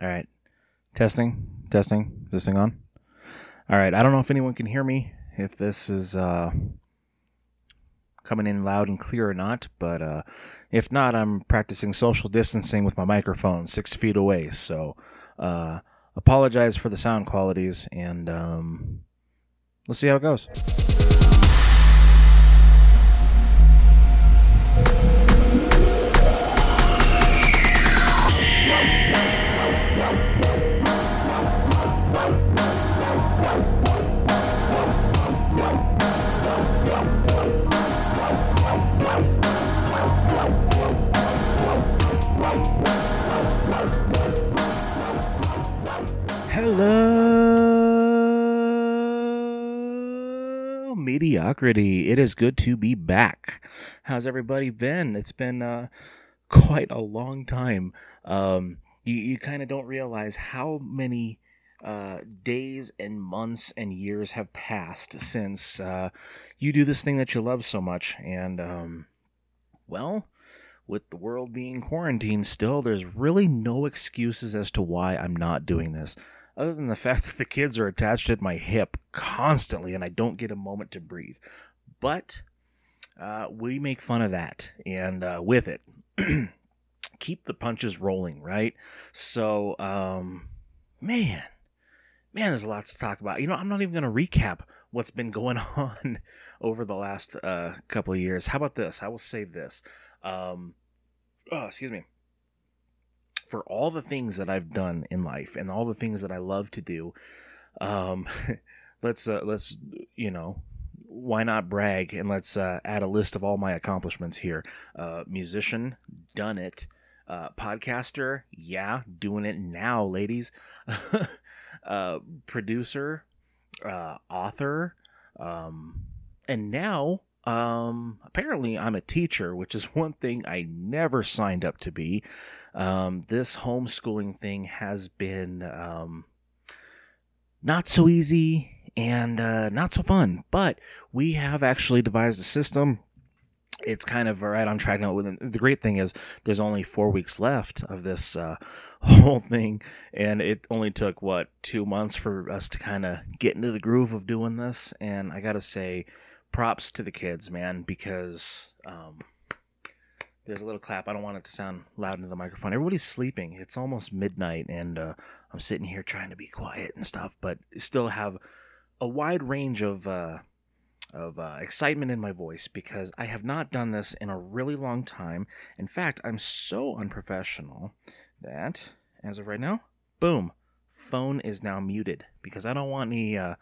All right. Testing. Testing. Is this thing on? All right. I don't know if anyone can hear me, if this is uh, coming in loud and clear or not, but uh, if not, I'm practicing social distancing with my microphone six feet away. So uh, apologize for the sound qualities, and um, let's see how it goes. Mediocrity. It is good to be back. How's everybody been? It's been uh, quite a long time. Um, you you kind of don't realize how many uh, days and months and years have passed since uh, you do this thing that you love so much. And um, well, with the world being quarantined still, there's really no excuses as to why I'm not doing this other than the fact that the kids are attached at my hip constantly and I don't get a moment to breathe. But uh, we make fun of that and uh, with it, keep the punches rolling, right? So, um, man, man, there's a lot to talk about. You know, I'm not even going to recap what's been going on over the last uh, couple of years. How about this? I will say this. Um, oh, excuse me for all the things that I've done in life and all the things that I love to do. Um, let's uh, let's you know why not brag and let's uh, add a list of all my accomplishments here. Uh, musician, done it. Uh, podcaster, yeah, doing it now, ladies. uh, producer, uh, author, um, and now um, apparently I'm a teacher, which is one thing I never signed up to be. Um, this homeschooling thing has been um, not so easy and uh, not so fun, but we have actually devised a system. It's kind of right on track now. The great thing is there's only four weeks left of this uh, whole thing, and it only took what two months for us to kind of get into the groove of doing this. And I gotta say, props to the kids, man, because um, there's a little clap. I don't want it to sound loud into the microphone. Everybody's sleeping. It's almost midnight, and uh, I'm sitting here trying to be quiet and stuff, but still have a wide range of uh, of uh, excitement in my voice because I have not done this in a really long time. In fact, I'm so unprofessional that as of right now, boom, phone is now muted because I don't want any uh,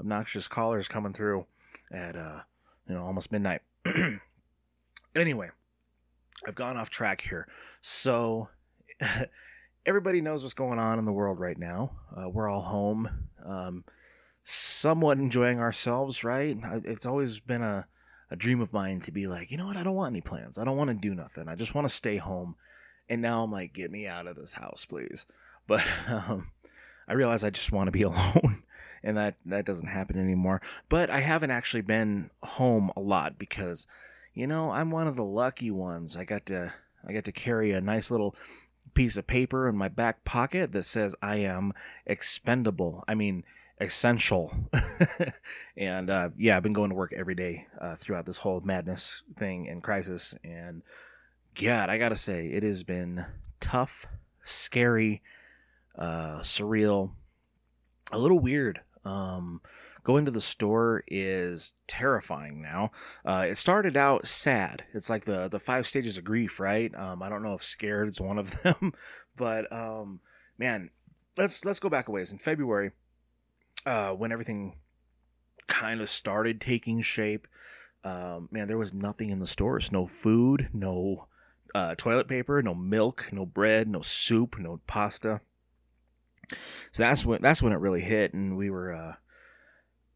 obnoxious callers coming through at uh, you know almost midnight. anyway, I've gone off track here. So everybody knows what's going on in the world right now. Uh, we're all home, um, somewhat enjoying ourselves, right? It's always been a, a dream of mine to be like, you know what? I don't want any plans. I don't want to do nothing. I just want to stay home. And now I'm like, get me out of this house, please. But um, I realize I just want to be alone. and that that doesn't happen anymore. But I haven't actually been home a lot because you know, I'm one of the lucky ones. I got to I got to carry a nice little piece of paper in my back pocket that says I am expendable. I mean, essential. and uh, yeah, I've been going to work every day uh, throughout this whole madness thing and crisis. And God, I gotta say, it has been tough, scary, uh, surreal, a little weird. Um, going to the store is terrifying now. Uh, it started out sad. It's like the the five stages of grief, right? Um, I don't know if scared is one of them, but um, man, let's let's go back a ways. In February, uh, when everything kind of started taking shape, um, man, there was nothing in the stores. No food, no uh, toilet paper, no milk, no bread, no soup, no pasta. So that's when that's when it really hit, and we were. Uh,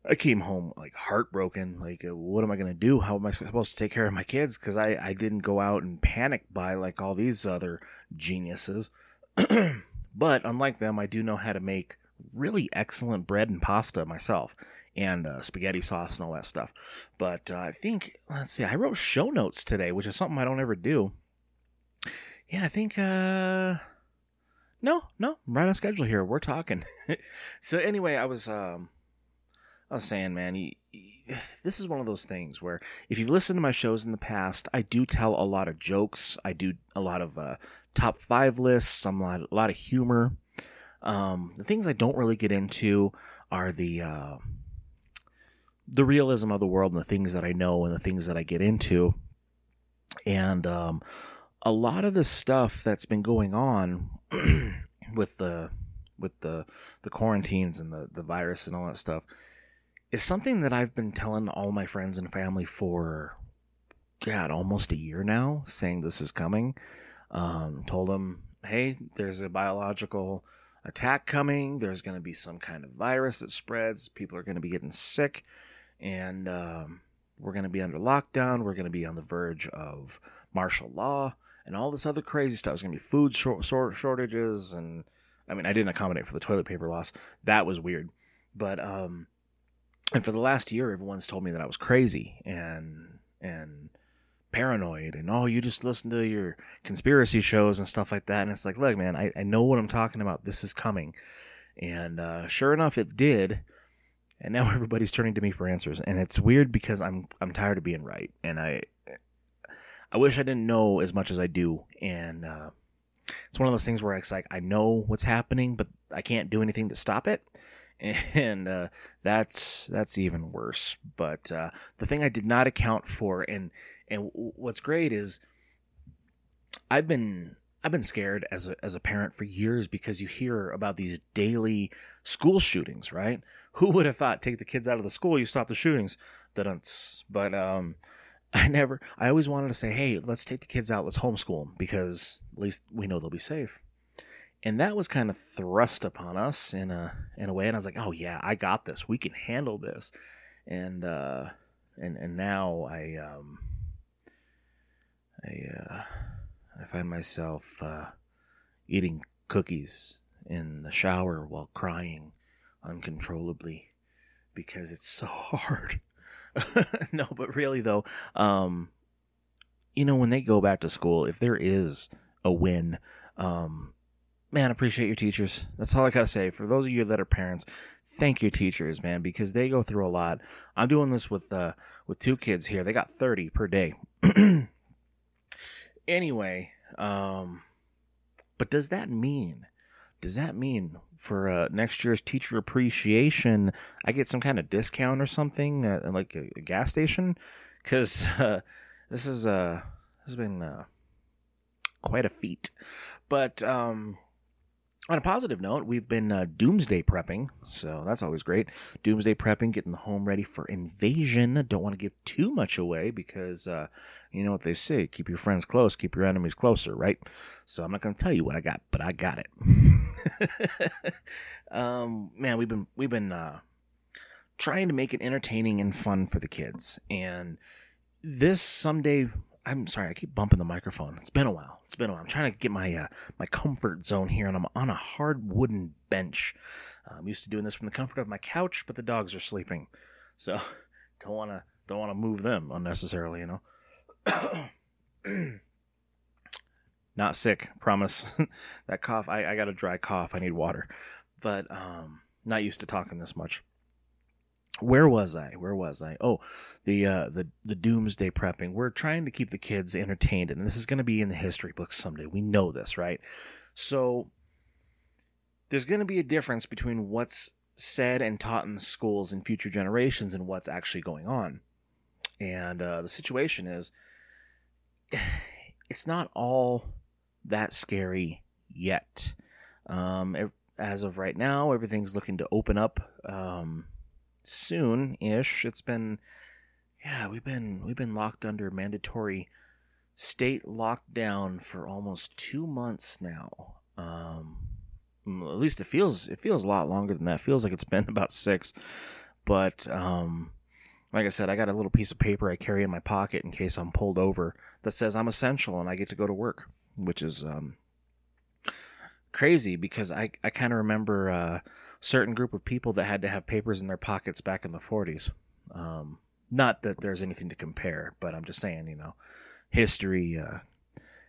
I came home like heartbroken. Like, uh, what am I gonna do? How am I supposed to take care of my kids? Because I I didn't go out and panic buy like all these other geniuses. but unlike them, I do know how to make really excellent bread and pasta myself, and uh, spaghetti sauce and all that stuff. But uh, I think let's see, I wrote show notes today, which is something I don't ever do. Yeah, I think. uh No, no, I'm right on schedule here. We're talking. so anyway, I was um, I was saying, man, you, you, this is one of those things where if you've listened to my shows in the past, I do tell a lot of jokes. I do a lot of uh, top five lists, some a lot, a lot of humor. Um, the things I don't really get into are the uh, the realism of the world and the things that I know and the things that I get into. And um, a lot of the stuff that's been going on with the with the the quarantines and the the virus and all that stuff is something that I've been telling all my friends and family for God almost a year now, saying this is coming. Um, told them, hey, there's a biological attack coming. There's going to be some kind of virus that spreads. People are going to be getting sick, and um, we're going to be under lockdown. We're going to be on the verge of martial law and all this other crazy stuff. There's going to be food short, short, shortages, and I mean, I didn't accommodate for the toilet paper loss. That was weird, but um, and for the last year, everyone's told me that I was crazy and and paranoid and oh, you just listen to your conspiracy shows and stuff like that. And it's like, look, man, I, I know what I'm talking about. This is coming, and uh, sure enough, it did. And now everybody's turning to me for answers, and it's weird because I'm I'm tired of being right, and I I wish I didn't know as much as I do, and uh, it's one of those things where it's like I know what's happening, but I can't do anything to stop it, and uh, that's that's even worse. But uh, the thing I did not account for, and and what's great is I've been I've been scared as a as a parent for years because you hear about these daily school shootings, right? Who would have thought take the kids out of the school, you stop the shootings? But um, I never, I always wanted to say, hey, let's take the kids out, let's homeschool them because at least we know they'll be safe. And that was kind of thrust upon us in a in a way, and I was like, oh yeah, I got this. We can handle this. And uh, and and now I um, I uh, I find myself uh, eating cookies in the shower while crying uncontrollably because it's so hard. no, but really though, um, you know, when they go back to school, if there is a win, um, man, I appreciate your teachers. That's all I gotta say. For those of you that are parents, thank your teachers, man, because they go through a lot. I'm doing this with uh with two kids here. They got 30 per day. anyway, um, but does that mean does that mean for uh, next year's teacher appreciation, I get some kind of discount or something, uh, like a, a, gas station? Because uh, this is uh, this has been uh, quite a feat. But um, on a positive note, we've been uh, doomsday prepping, so that's always great. Doomsday prepping, getting the home ready for invasion. Don't want to give too much away because uh, you know what they say: keep your friends close, keep your enemies closer, right? So I'm not going to tell you what I got, but I got it. um, man, we've been we've been uh, trying to make it entertaining and fun for the kids, and this someday I'm sorry, I keep bumping the microphone. It's been a while. It's been. I'm trying to get my uh, my comfort zone here, and I'm on a hard wooden bench. Uh, I'm used to doing this from the comfort of my couch, but the dogs are sleeping, so don't want to don't want to move them unnecessarily. You know. Not sick, promise. that cough, I, I got a dry cough. I need water, but um, not used to talking this much where was I? Where was I? Oh, the uh, the the doomsday prepping. We're trying to keep the kids entertained, and this is going to be in the history books someday. We know this, right? So there's going to be a difference between what's said and taught in schools in future generations and what's actually going on. And uh, the situation is, it's not all that scary yet. Um, as of right now, everything's looking to open up. Um, soon ish. It's been yeah, we've been we've been locked under mandatory state lockdown for almost two months now. Um, at least it feels it feels a lot longer than that. It feels like it's been about six, but um, like I said, I got a little piece of paper I carry in my pocket in case I'm pulled over that says I'm essential and I get to go to work, which is um, crazy because I I kind of remember. Uh, certain group of people that had to have papers in their pockets back in the 40s. Um, not that there's anything to compare, but I'm just saying, you know, history uh,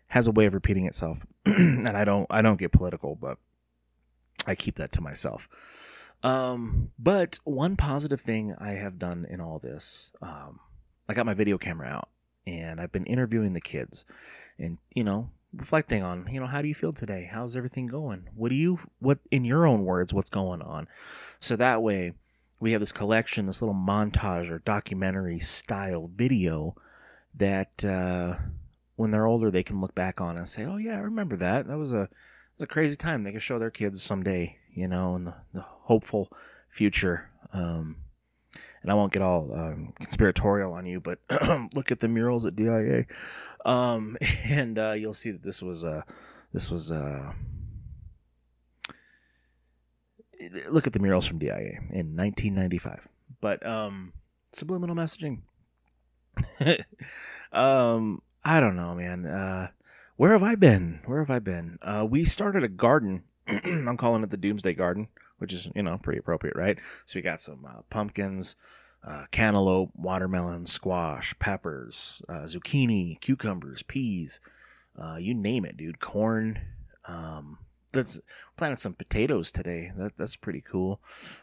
has a way of repeating itself. and I don't I don't get political, but I keep that to myself. Um, but one positive thing I have done in all this, um, I got my video camera out and I've been interviewing the kids and, you know, reflecting on, you know, how do you feel today? How's everything going? What do you, what, in your own words, what's going on? So that way we have this collection, this little montage or documentary style video that, uh, when they're older, they can look back on and say, "Oh yeah, I remember that. That was a, it was a crazy time." They can show their kids someday, you know, in the, the hopeful future. Um, and I won't get all um, conspiratorial on you, but look at the murals at DIA, um, and uh, you'll see that this was uh, this was uh, look at the murals from DIA in 1995. But um, subliminal messaging. um, I don't know, man. Uh, where have I been? Where have I been? Uh, we started a garden. I'm calling it the Doomsday Garden, which is you know pretty appropriate, right? So we got some uh, pumpkins, uh, cantaloupe, watermelon, squash, peppers, uh, zucchini, cucumbers, peas, uh, you name it, dude. Corn. Um, that's planted some potatoes today. That that's pretty cool.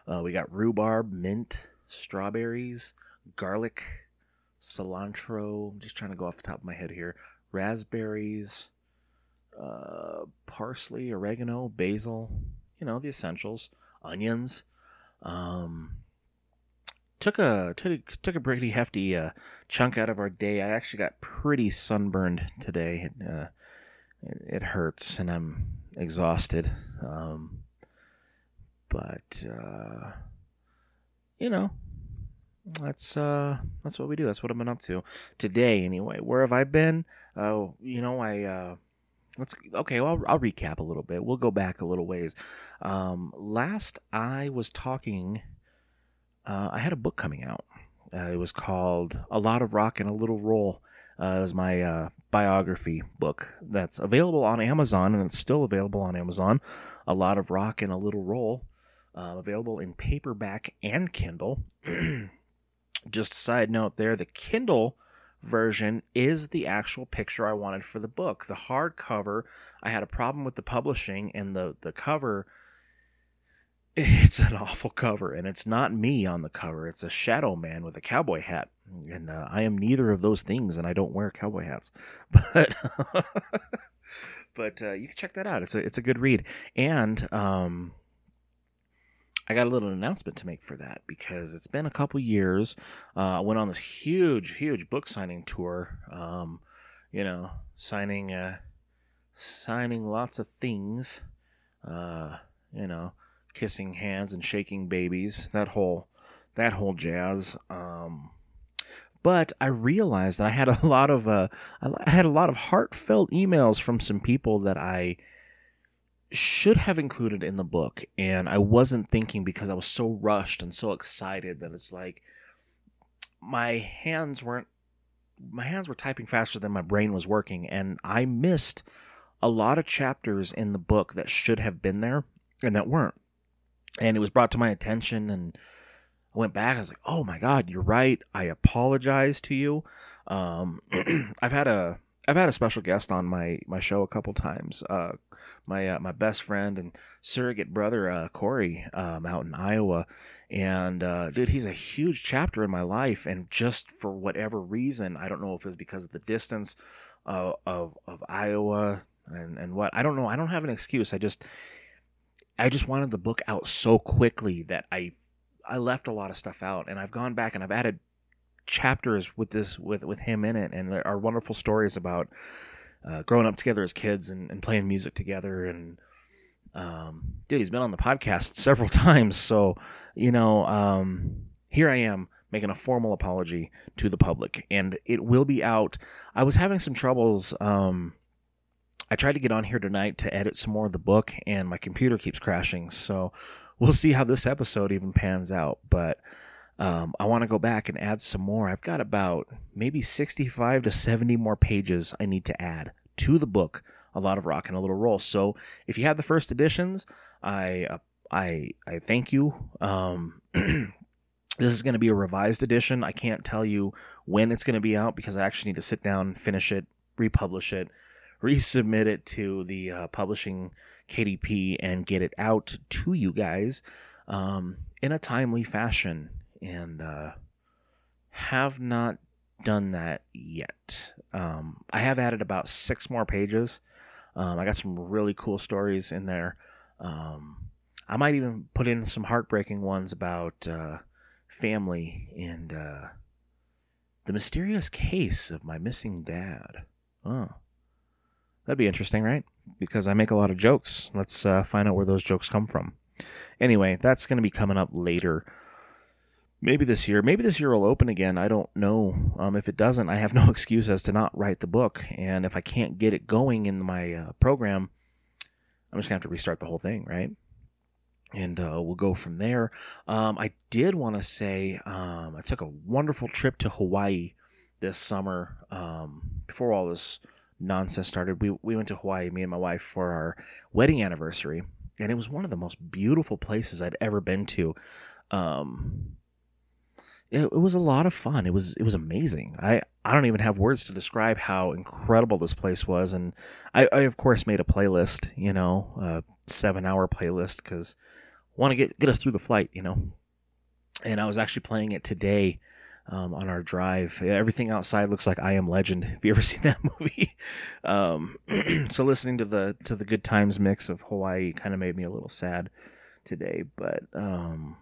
Uh, we got rhubarb, mint, strawberries, garlic, cilantro. I'm just trying to go off the top of my head here. Raspberries, uh, parsley, oregano, basil. You know the essentials. Onions. Um, took a took took a pretty hefty uh, chunk out of our day. I actually got pretty sunburned today. It, uh, it, it hurts, and I'm exhausted. Um, but uh, you know, that's uh that's what we do. That's what I've been up to today. Anyway, where have I been? Oh, you know, I uh, let's okay. Well, I'll, I'll recap a little bit. We'll go back a little ways. Um, last I was talking, uh, I had a book coming out. Uh, it was called "A Lot of Rock and a Little Roll." Uh, it was my uh, biography book that's available on Amazon, and it's still available on Amazon. A lot of rock and a little roll, uh, available in paperback and Kindle. Just a side note there, the Kindle version is the actual picture I wanted for the book. The hardcover, I had a problem with the publishing, and the the cover. It's an awful cover, and it's not me on the cover. It's a shadow man with a cowboy hat, and uh, I am neither of those things, and I don't wear cowboy hats. But but uh, you can check that out. It's a it's a good read, and um, I got a little announcement to make for that because it's been a couple years. Uh, I went on this huge, huge book signing tour. Um, you know, signing, uh, signing lots of things. Uh, you know, kissing hands and shaking babies. That whole, that whole jazz. Um, but I realized that I had a lot of, uh, I had a lot of heartfelt emails from some people that I should have included in the book and I wasn't thinking because I was so rushed and so excited that it's like my hands weren't my hands were typing faster than my brain was working and I missed a lot of chapters in the book that should have been there and that weren't. And it was brought to my attention and I went back. I was like, "Oh my god, you're right. I apologize to you." Um, I've had a I've had a special guest on my, my show a couple times. Uh, my uh, my best friend and surrogate brother uh, Corey um, out in Iowa, and uh, dude, he's a huge chapter in my life. And just for whatever reason, I don't know if it was because of the distance of of, of Iowa and and what I don't know. I don't have an excuse. I just I just wanted the book out so quickly that I I left a lot of stuff out, and I've gone back and I've added chapters with this with with him in it, and there are wonderful stories about uh, growing up together as kids and, and playing music together. And um, dude, he's been on the podcast several times, so you know, um, here I am making a formal apology to the public, and it will be out. I was having some troubles. Um, I tried to get on here tonight to edit some more of the book, and my computer keeps crashing. So we'll see how this episode even pans out. But um, I want to go back and add some more. I've got about maybe 65 to 70 more pages I need to add to the book. A lot of rock and a little roll. So if you have the first editions, I uh, I I thank you. Um, this is going to be a revised edition. I can't tell you when it's going to be out because I actually need to sit down, finish it, republish it, resubmit it to the uh, publishing KDP and get it out to you guys um, in a timely fashion. And uh, have not done that yet. Um, I have added about six more pages. Um, I got some really cool stories in there. Um, I might even put in some heartbreaking ones about uh, family and uh, the mysterious case of my missing dad. Oh, that'd be interesting, right? Because I make a lot of jokes. Let's uh, find out where those jokes come from. Anyway, that's going to be coming up later maybe this year. Maybe this year will open again. I don't know. Um, if it doesn't, I have no excuse as to not write the book. And if I can't get it going in my uh, program, I'm just gonna have to restart the whole thing, right? And uh, we'll go from there. Um, I did want to say um, I took a wonderful trip to Hawaii this summer. Um, before all this nonsense started, we we went to Hawaii, me and my wife, for our wedding anniversary, and it was one of the most beautiful places I'd ever been to. Um, it, it was a lot of fun. It was it was amazing. I I don't even have words to describe how incredible this place was, and I, I of course made a playlist, you know, a seven hour playlist because want to get get us through the flight, you know. And I was actually playing it today um, on our drive. Everything outside looks like I Am Legend. Have you ever seen that movie? Um, so listening to the to the good times mix of Hawaii kind of made me a little sad today, but um,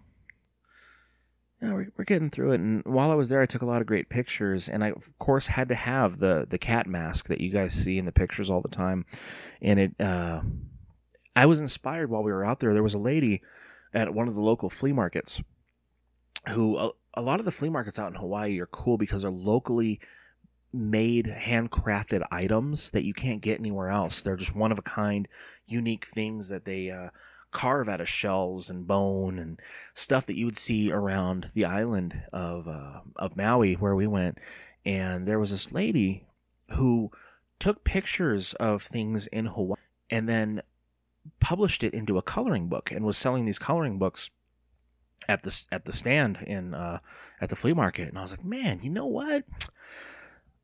yeah, we're, we're getting through it. And while I was there, I took a lot of great pictures, and I of course had to have the the cat mask that you guys see in the pictures all the time. And it, uh, I was inspired while we were out there. There was a lady at one of the local flea markets who a, lot of the flea markets out in Hawaii are cool because they're locally made handcrafted items that you can't get anywhere else. They're just one of a kind, unique things that they uh, carve out of shells and bone and stuff that you would see around the island of uh, of Maui where we went. And there was this lady who took pictures of things in Hawaii and then published it into a coloring book and was selling these coloring books at the at the stand in uh, at the flea market. And I was like, man, you know what?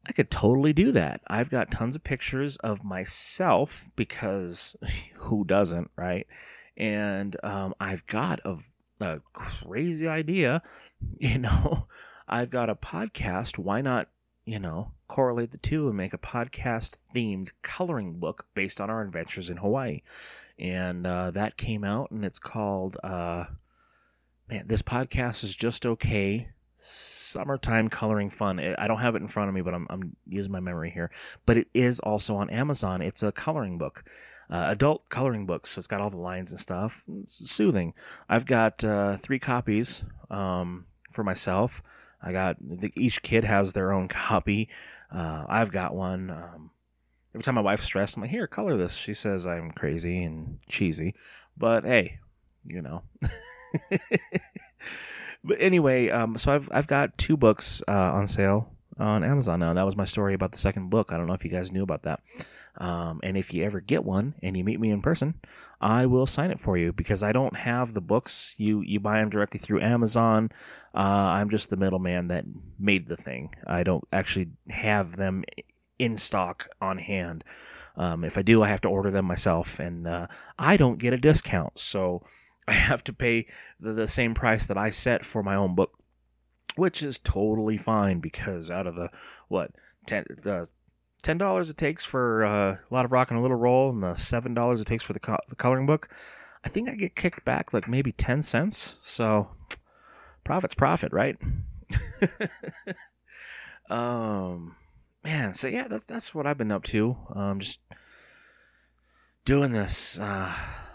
I could totally do that. I've got tons of pictures of myself because who doesn't, right? and um, I've got a, a crazy idea. You know, I've got a podcast. Why not, you know, correlate the two and make a podcast themed coloring book based on our adventures in Hawaii? And uh, that came out, and it's called, uh, man, this podcast is just okay. Summertime coloring fun. I don't have it in front of me, but I'm, I'm using my memory here. But it is also on Amazon. It's a coloring book uh, adult coloring book. So it's got all the lines and stuff. It's soothing. I've got uh, three copies um, for myself. I got each kid has their own copy. Uh, I've got one. Um, every time my wife's stressed, I'm like, "Here, color this." She says I'm crazy and cheesy, but hey, you know. but anyway, um, so I've I've got two books uh, on sale on Amazon now. That was my story about the second book. I don't know if you guys knew about that. Um, and if you ever get one and you meet me in person, I will sign it for you because I don't have the books. You you buy them directly through Amazon. Uh, I'm just the middleman that made the thing. I don't actually have them in stock on hand. Um, if I do, I have to order them myself, and uh, I don't get a discount, so I have to pay the, the same price that I set for my own book, which is totally fine because out of the what ten the ten dollars it takes for uh, a lot of rock and a little roll, and the seven dollars it takes for the, co- the coloring book, I think I get kicked back like maybe ten cents. So profit's profit, right? um, man. So yeah, that's that's what I've been up to. Um, just doing this. Uh,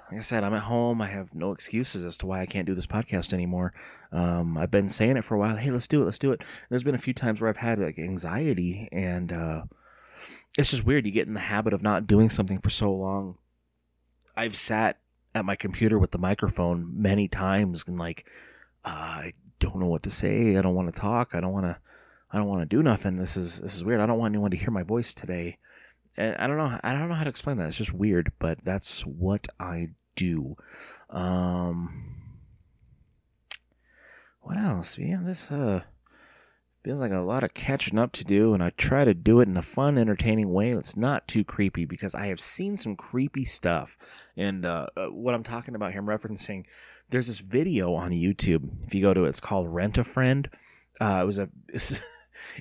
like I said, I'm at home. I have no excuses as to why I can't do this podcast anymore. Um, I've been saying it for a while. Hey, let's do it. Let's do it. There's been a few times where I've had like anxiety and uh, it's just weird. You get in the habit of not doing something for so long. I've sat at my computer with the microphone many times and like, uh, I don't know what to say. I don't want to talk. I don't want to. I don't want to do nothing. This is this is weird. I don't want anyone to hear my voice today. I don't know. I don't know how to explain that. It's just weird, but that's what I do. Um, what else? Yeah, this uh feels like a lot of catching up to do, and I try to do it in a fun, entertaining way that's not too creepy because I have seen some creepy stuff. And uh, uh, what I'm talking about here, I'm referencing. There's this video on YouTube. If you go to it, it's called Rent a Friend. Uh, it was a it's,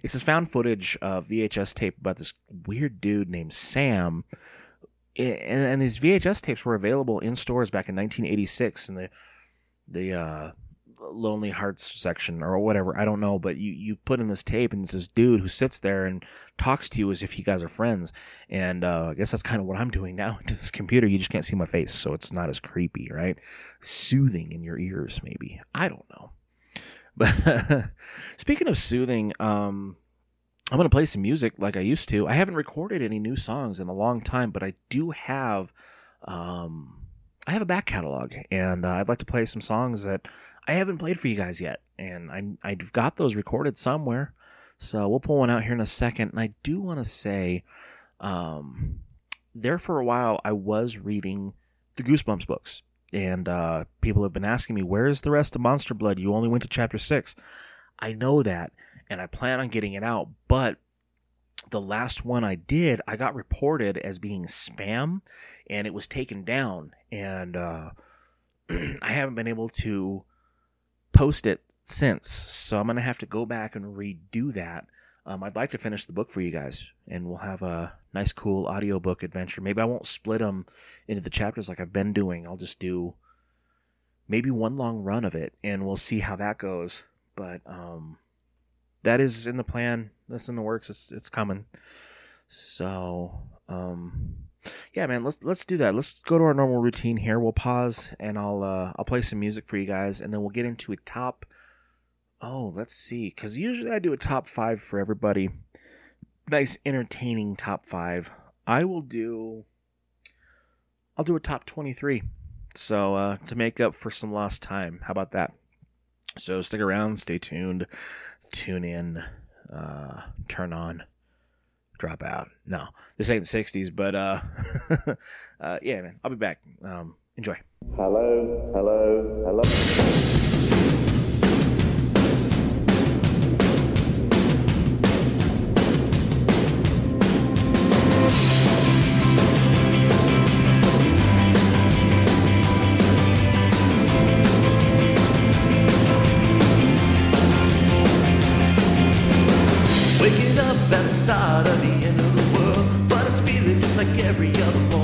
it's this found footage uh, VHS tape about this weird dude named Sam. And, and these VHS tapes were available in stores back in 1986, in the the uh, Lonely Hearts section or whatever. I don't know, but you you put in this tape and it's this dude who sits there and talks to you as if you guys are friends. And uh, I guess that's kind of what I'm doing now to this computer. You just can't see my face, so it's not as creepy, right? Soothing in your ears, maybe. I don't know. But speaking of soothing, um, I'm gonna play some music like I used to. I haven't recorded any new songs in a long time, but I do have. Um, I have a back catalog, and uh, I'd like to play some songs that I haven't played for you guys yet, and I I've got those recorded somewhere. So we'll pull one out here in a second. And I do want to say, um, there for a while I was reading the Goosebumps books, and uh, people have been asking me, "Where's the rest of Monster Blood? You only went to chapter six. I know that, and I plan on getting it out, but the last one I did, I got reported as being spam, and it was taken down, and uh, I haven't been able to post it since. So I'm gonna have to go back and redo that. Um, I'd like to finish the book for you guys, and we'll have a nice, cool audiobook adventure. Maybe I won't split them into the chapters like I've been doing. I'll just do maybe one long run of it, and we'll see how that goes. But um, that is in the plan. That's in the works. It's it's coming. So um, yeah, man, let's let's do that. Let's go to our normal routine here. We'll pause and I'll uh, I'll play some music for you guys, and then we'll get into a top. Oh, let's see, because usually I do a top five for everybody. Nice, entertaining top five. I will do. I'll do a top twenty-three. So uh, to make up for some lost time, how about that? So stick around, stay tuned, tune in, uh, turn on drop out. No, this ain't the '60s, but uh, uh, yeah, man, I'll be back. Um, enjoy. Hello, hello, hello. than the start of the end of the world. But it's feeling just like every other one.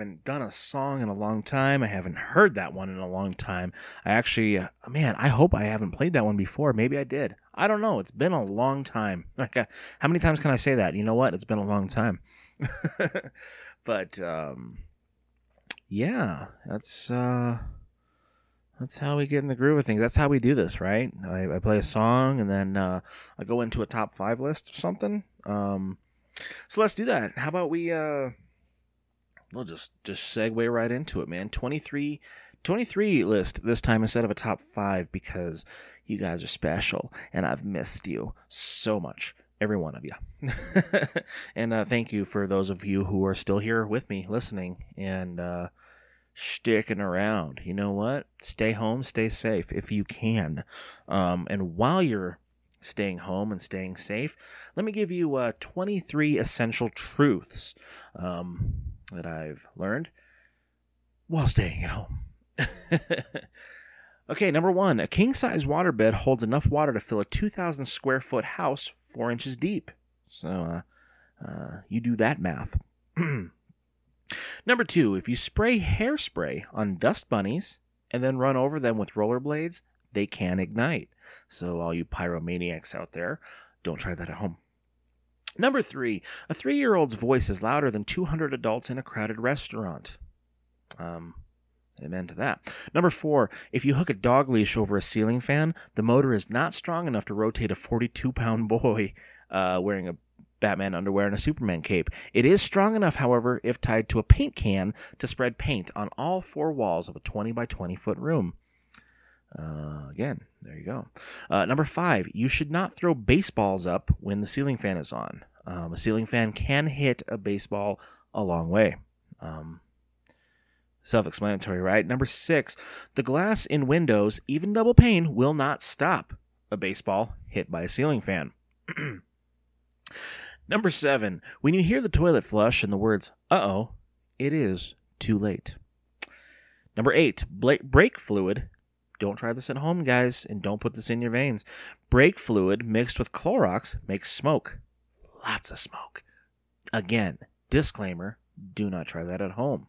Haven't done a song in a long time. I haven't heard that one in a long time. I actually, uh, man, I hope I haven't played that one before. Maybe I did. I don't know. It's been a long time. Like, uh, how many times can I say that? You know what? It's been a long time. but um, yeah, that's uh, that's how we get in the groove of things. That's how we do this, right? I, I play a song and then uh, I go into a top five list or something. Um, so let's do that. How about we? Uh, we'll just just segue right into it, man. 23, 23 list this time instead of a top five because you guys are special and I've missed you so much every one of you. and uh, thank you for those of you who are still here with me listening and uh, sticking around. You know what? Stay home, stay safe if you can. Um, and while you're staying home and staying safe, let me give you uh, 23 essential truths um, that I've learned while staying at home. okay, number one a king size waterbed holds enough water to fill a 2,000 square foot house four inches deep. So uh, uh, you do that math. Number two, if you spray hairspray on dust bunnies and then run over them with rollerblades, they can ignite. So, all you pyromaniacs out there, don't try that at home. Number three, a three year old's voice is louder than 200 adults in a crowded restaurant. Um, amen to that. Number four, if you hook a dog leash over a ceiling fan, the motor is not strong enough to rotate a 42 pound boy uh, wearing a Batman underwear and a Superman cape. It is strong enough, however, if tied to a paint can to spread paint on all four walls of a 20 by 20 foot room. Uh, again, there you go. Uh, number five, you should not throw baseballs up when the ceiling fan is on. Um, a ceiling fan can hit a baseball a long way. Um, Self explanatory, right? Number six, the glass in windows, even double pane, will not stop a baseball hit by a ceiling fan. Number seven, when you hear the toilet flush and the words, uh oh, it is too late. Number eight, brake fluid. Don't try this at home, guys, and don't put this in your veins. Brake fluid mixed with Clorox makes smoke. Lots of smoke. Again, disclaimer do not try that at home.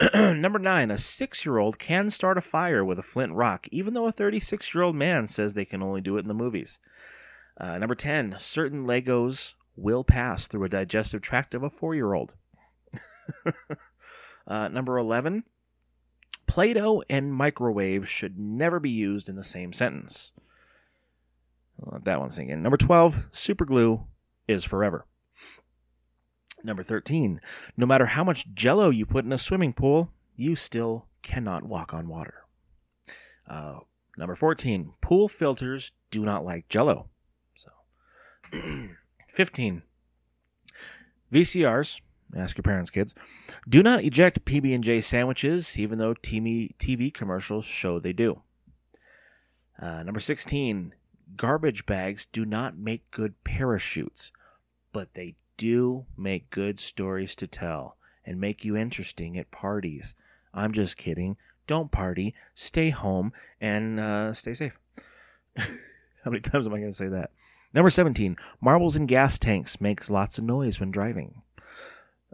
Number nine, a six year old can start a fire with a flint rock, even though a 36 year old man says they can only do it in the movies. Uh, number 10, certain Legos will pass through a digestive tract of a four year old. uh, number 11, Play Doh and microwave should never be used in the same sentence. Let that one's thinking. Number 12, super glue is forever. Number 13, no matter how much jello you put in a swimming pool, you still cannot walk on water. Uh, number 14, pool filters do not like jello. So, 15, VCRs, ask your parents, kids, do not eject PB&J sandwiches, even though TV, TV commercials show they do. Uh, number 16, garbage bags do not make good parachutes, but they do make good stories to tell and make you interesting at parties. I'm just kidding. Don't party. Stay home and uh, stay safe. How many times am I going to say that? Number 17. Marbles in gas tanks makes lots of noise when driving.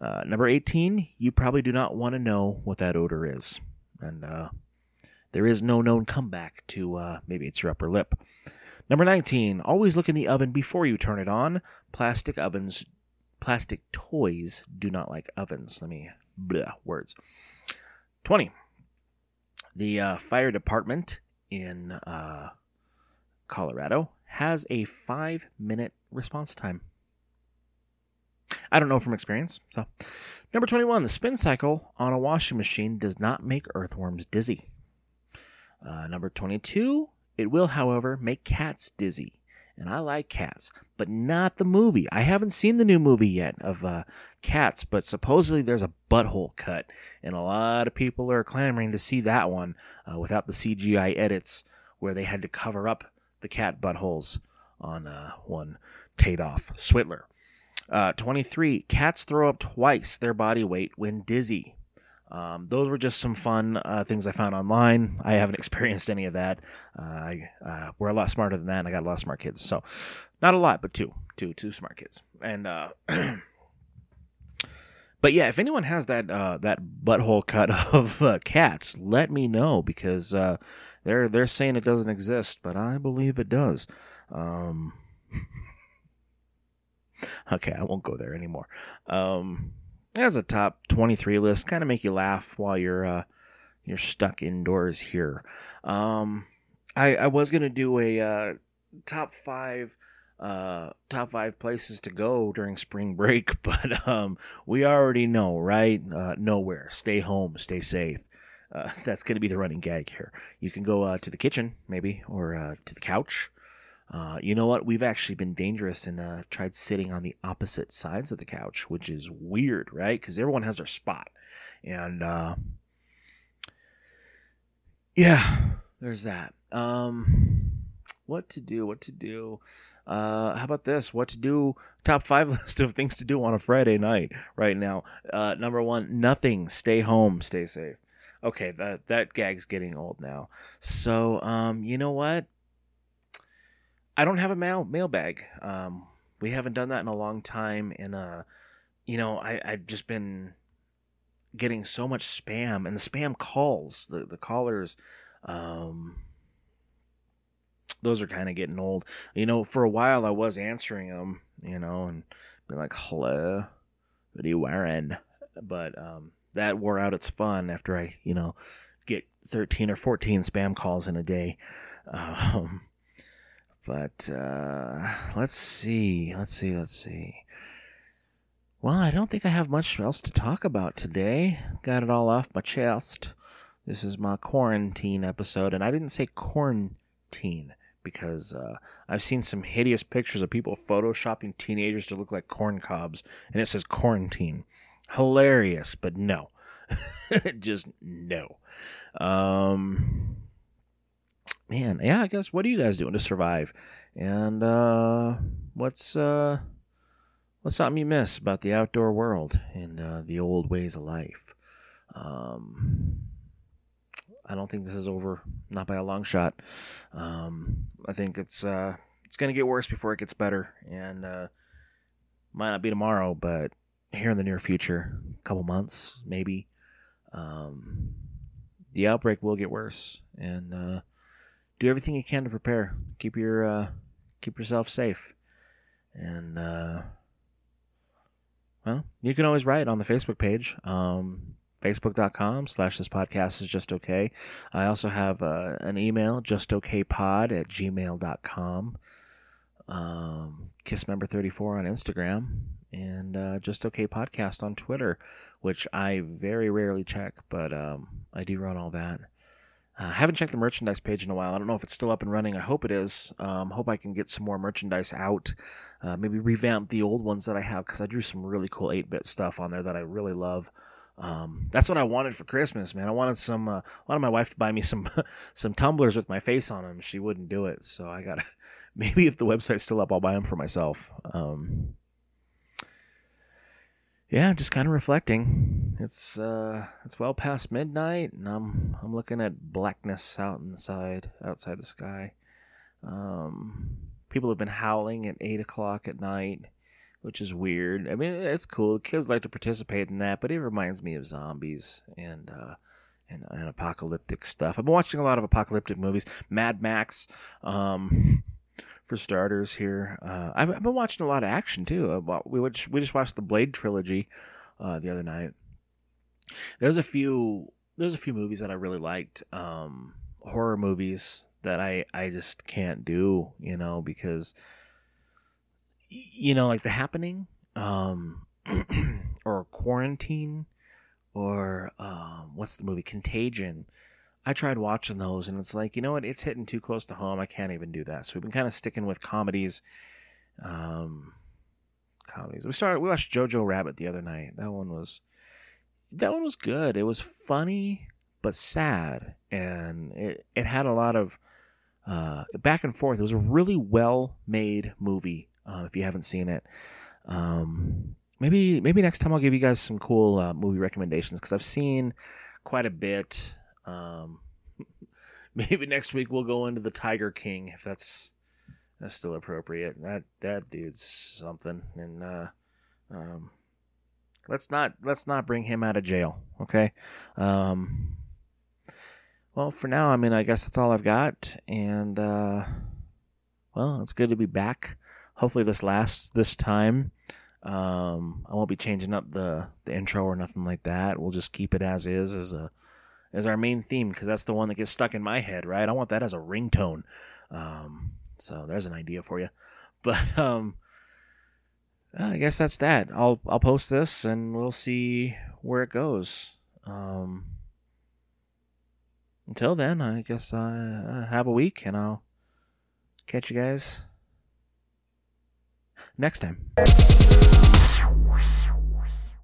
Uh, number 18. You probably do not want to know what that odor is. And uh, there is no known comeback to uh, maybe it's your upper lip. Number 19. Always look in the oven before you turn it on. Plastic ovens Plastic toys do not like ovens. Let me, words. 20. The uh, fire department in uh, Colorado has a five minute response time. I don't know from experience. So, number 21, the spin cycle on a washing machine does not make earthworms dizzy. Uh, number 22, it will, however, make cats dizzy and I like cats, but not the movie. I haven't seen the new movie yet of uh, cats, but supposedly there's a butthole cut, and a lot of people are clamoring to see that one uh, without the CGI edits where they had to cover up the cat buttholes on uh, one Tadoff Switler. Uh, 23. Cats throw up twice their body weight when dizzy. Um, those were just some fun uh, things I found online. I haven't experienced any of that. Uh, I, uh, we're a lot smarter than that, and I got a lot of smart kids. So, not a lot, but two, two, two smart kids. And uh, but yeah, if anyone has that uh, that butthole cut of uh, cats, let me know because they're they're saying it doesn't exist, but I believe it does. Um, okay, I won't go there anymore. Um, there's a top 23 list, kind of make you laugh while you're uh, you're stuck indoors here. Um, I I was gonna do a uh, top five uh top five places to go during spring break but um we already know right? Uh nowhere. Stay home stay safe. Uh, that's going to be the running gag here. You can go uh, to the kitchen maybe or uh, to the couch uh, you know what? We've actually been dangerous and uh, tried sitting on the opposite sides of the couch which is weird right? Because everyone has their spot. And uh yeah there's that. Um what to do what to do? Uh how about this? What to do? Top five list of things to do on a friday night right now. Uh number one nothing. Stay home. Stay safe. Okay that that gag's getting old now. So um you know what i don't have a mail mailbag um we haven't done that in a long time and uh you know i i've just been getting so much spam and the spam calls the the callers um those are kind of getting old. You know, for a while I was answering them, you know, and be like, "Hello, what are you wearing?" But um, that wore out its fun after I, you know, get thirteen or fourteen spam calls in a day. Um, but uh, let's see, let's see, let's see. Well, I don't think I have much else to talk about today. Got it all off my chest. This is my quarantine episode, and I didn't say quarantine because uh, I've seen some hideous pictures of people photoshopping teenagers to look like corn cobs, and it says quarantine. Hilarious, but no, just no. Um, man, yeah, I guess what are you guys doing to survive? And uh, what's uh, what's something you miss about the outdoor world and uh, the old ways of life? Um, I don't think this is over, not by a long shot. Um, I think it's uh, it's gonna get worse before it gets better, and uh, might not be tomorrow, but here in the near future, a couple months maybe, um, the outbreak will get worse, and uh, do everything you can to prepare. Keep your uh, keep yourself safe, and uh, well, you can always write on the Facebook page. Um, facebook.com slash this podcast is just okay i also have uh, an email justokpod at gmail.com um, kiss member 34 on instagram and uh, just okay podcast on twitter which i very rarely check but um, i do run all that I uh, haven't checked the merchandise page in a while. I don't know if it's still up and running. I hope it is. Um, hope I can get some more merchandise out. Uh, maybe revamp the old ones that I have because I drew some really cool 8 bit stuff on there that I really love. Um, that's what I wanted for Christmas, man. I wanted some. Uh, I wanted my wife to buy me some some tumblers with my face on them. She wouldn't do it, so I got. Maybe if the website's still up, I'll buy them for myself. Um, yeah, just kind of reflecting. It's uh, it's well past midnight, and I'm I'm looking at blackness out inside outside the sky. Um, people have been howling at eight o'clock at night which is weird. I mean, it's cool. Kids like to participate in that, but it reminds me of zombies and uh, and, and apocalyptic stuff. I've been watching a lot of apocalyptic movies. Mad Max, um, for starters. Here, uh, I've, I've, been watching a lot of action too. Uh, we we just watched the Blade trilogy uh, the other night. There's a few there's a few movies that I really liked. Um, horror movies that I I just can't do, you know, because you know, like The Happening, um, or Quarantine, or um, what's the movie Contagion. I tried watching those, and it's like, you know what? It's hitting too close to home. I can't even do that. So we've been kind of sticking with comedies. Um, comedies. We started. We watched Jojo Rabbit the other night. That one was. That one was good. It was funny but sad, and it it had a lot of uh, back and forth. It was a really well made movie uh, if you haven't seen it. Um, maybe maybe next time I'll give you guys some cool uh, movie recommendations because I've seen quite a bit. Um, maybe next week we'll go into the Tiger King if that's that's still appropriate. That that dude's something, and uh, um, let's not let's not bring him out of jail. Okay. Um. Well, for now, I mean, I guess that's all I've got, and uh, well, it's good to be back. Hopefully, this lasts this time. Um, I won't be changing up the the intro or nothing like that. We'll just keep it as is as a as our main theme because that's the one that gets stuck in my head, right? I want that as a ringtone. Um, so there's an idea for you. But um, I guess that's that. I'll I'll post this and we'll see where it goes. Um, until then, I guess I have a week and I'll catch you guys next time.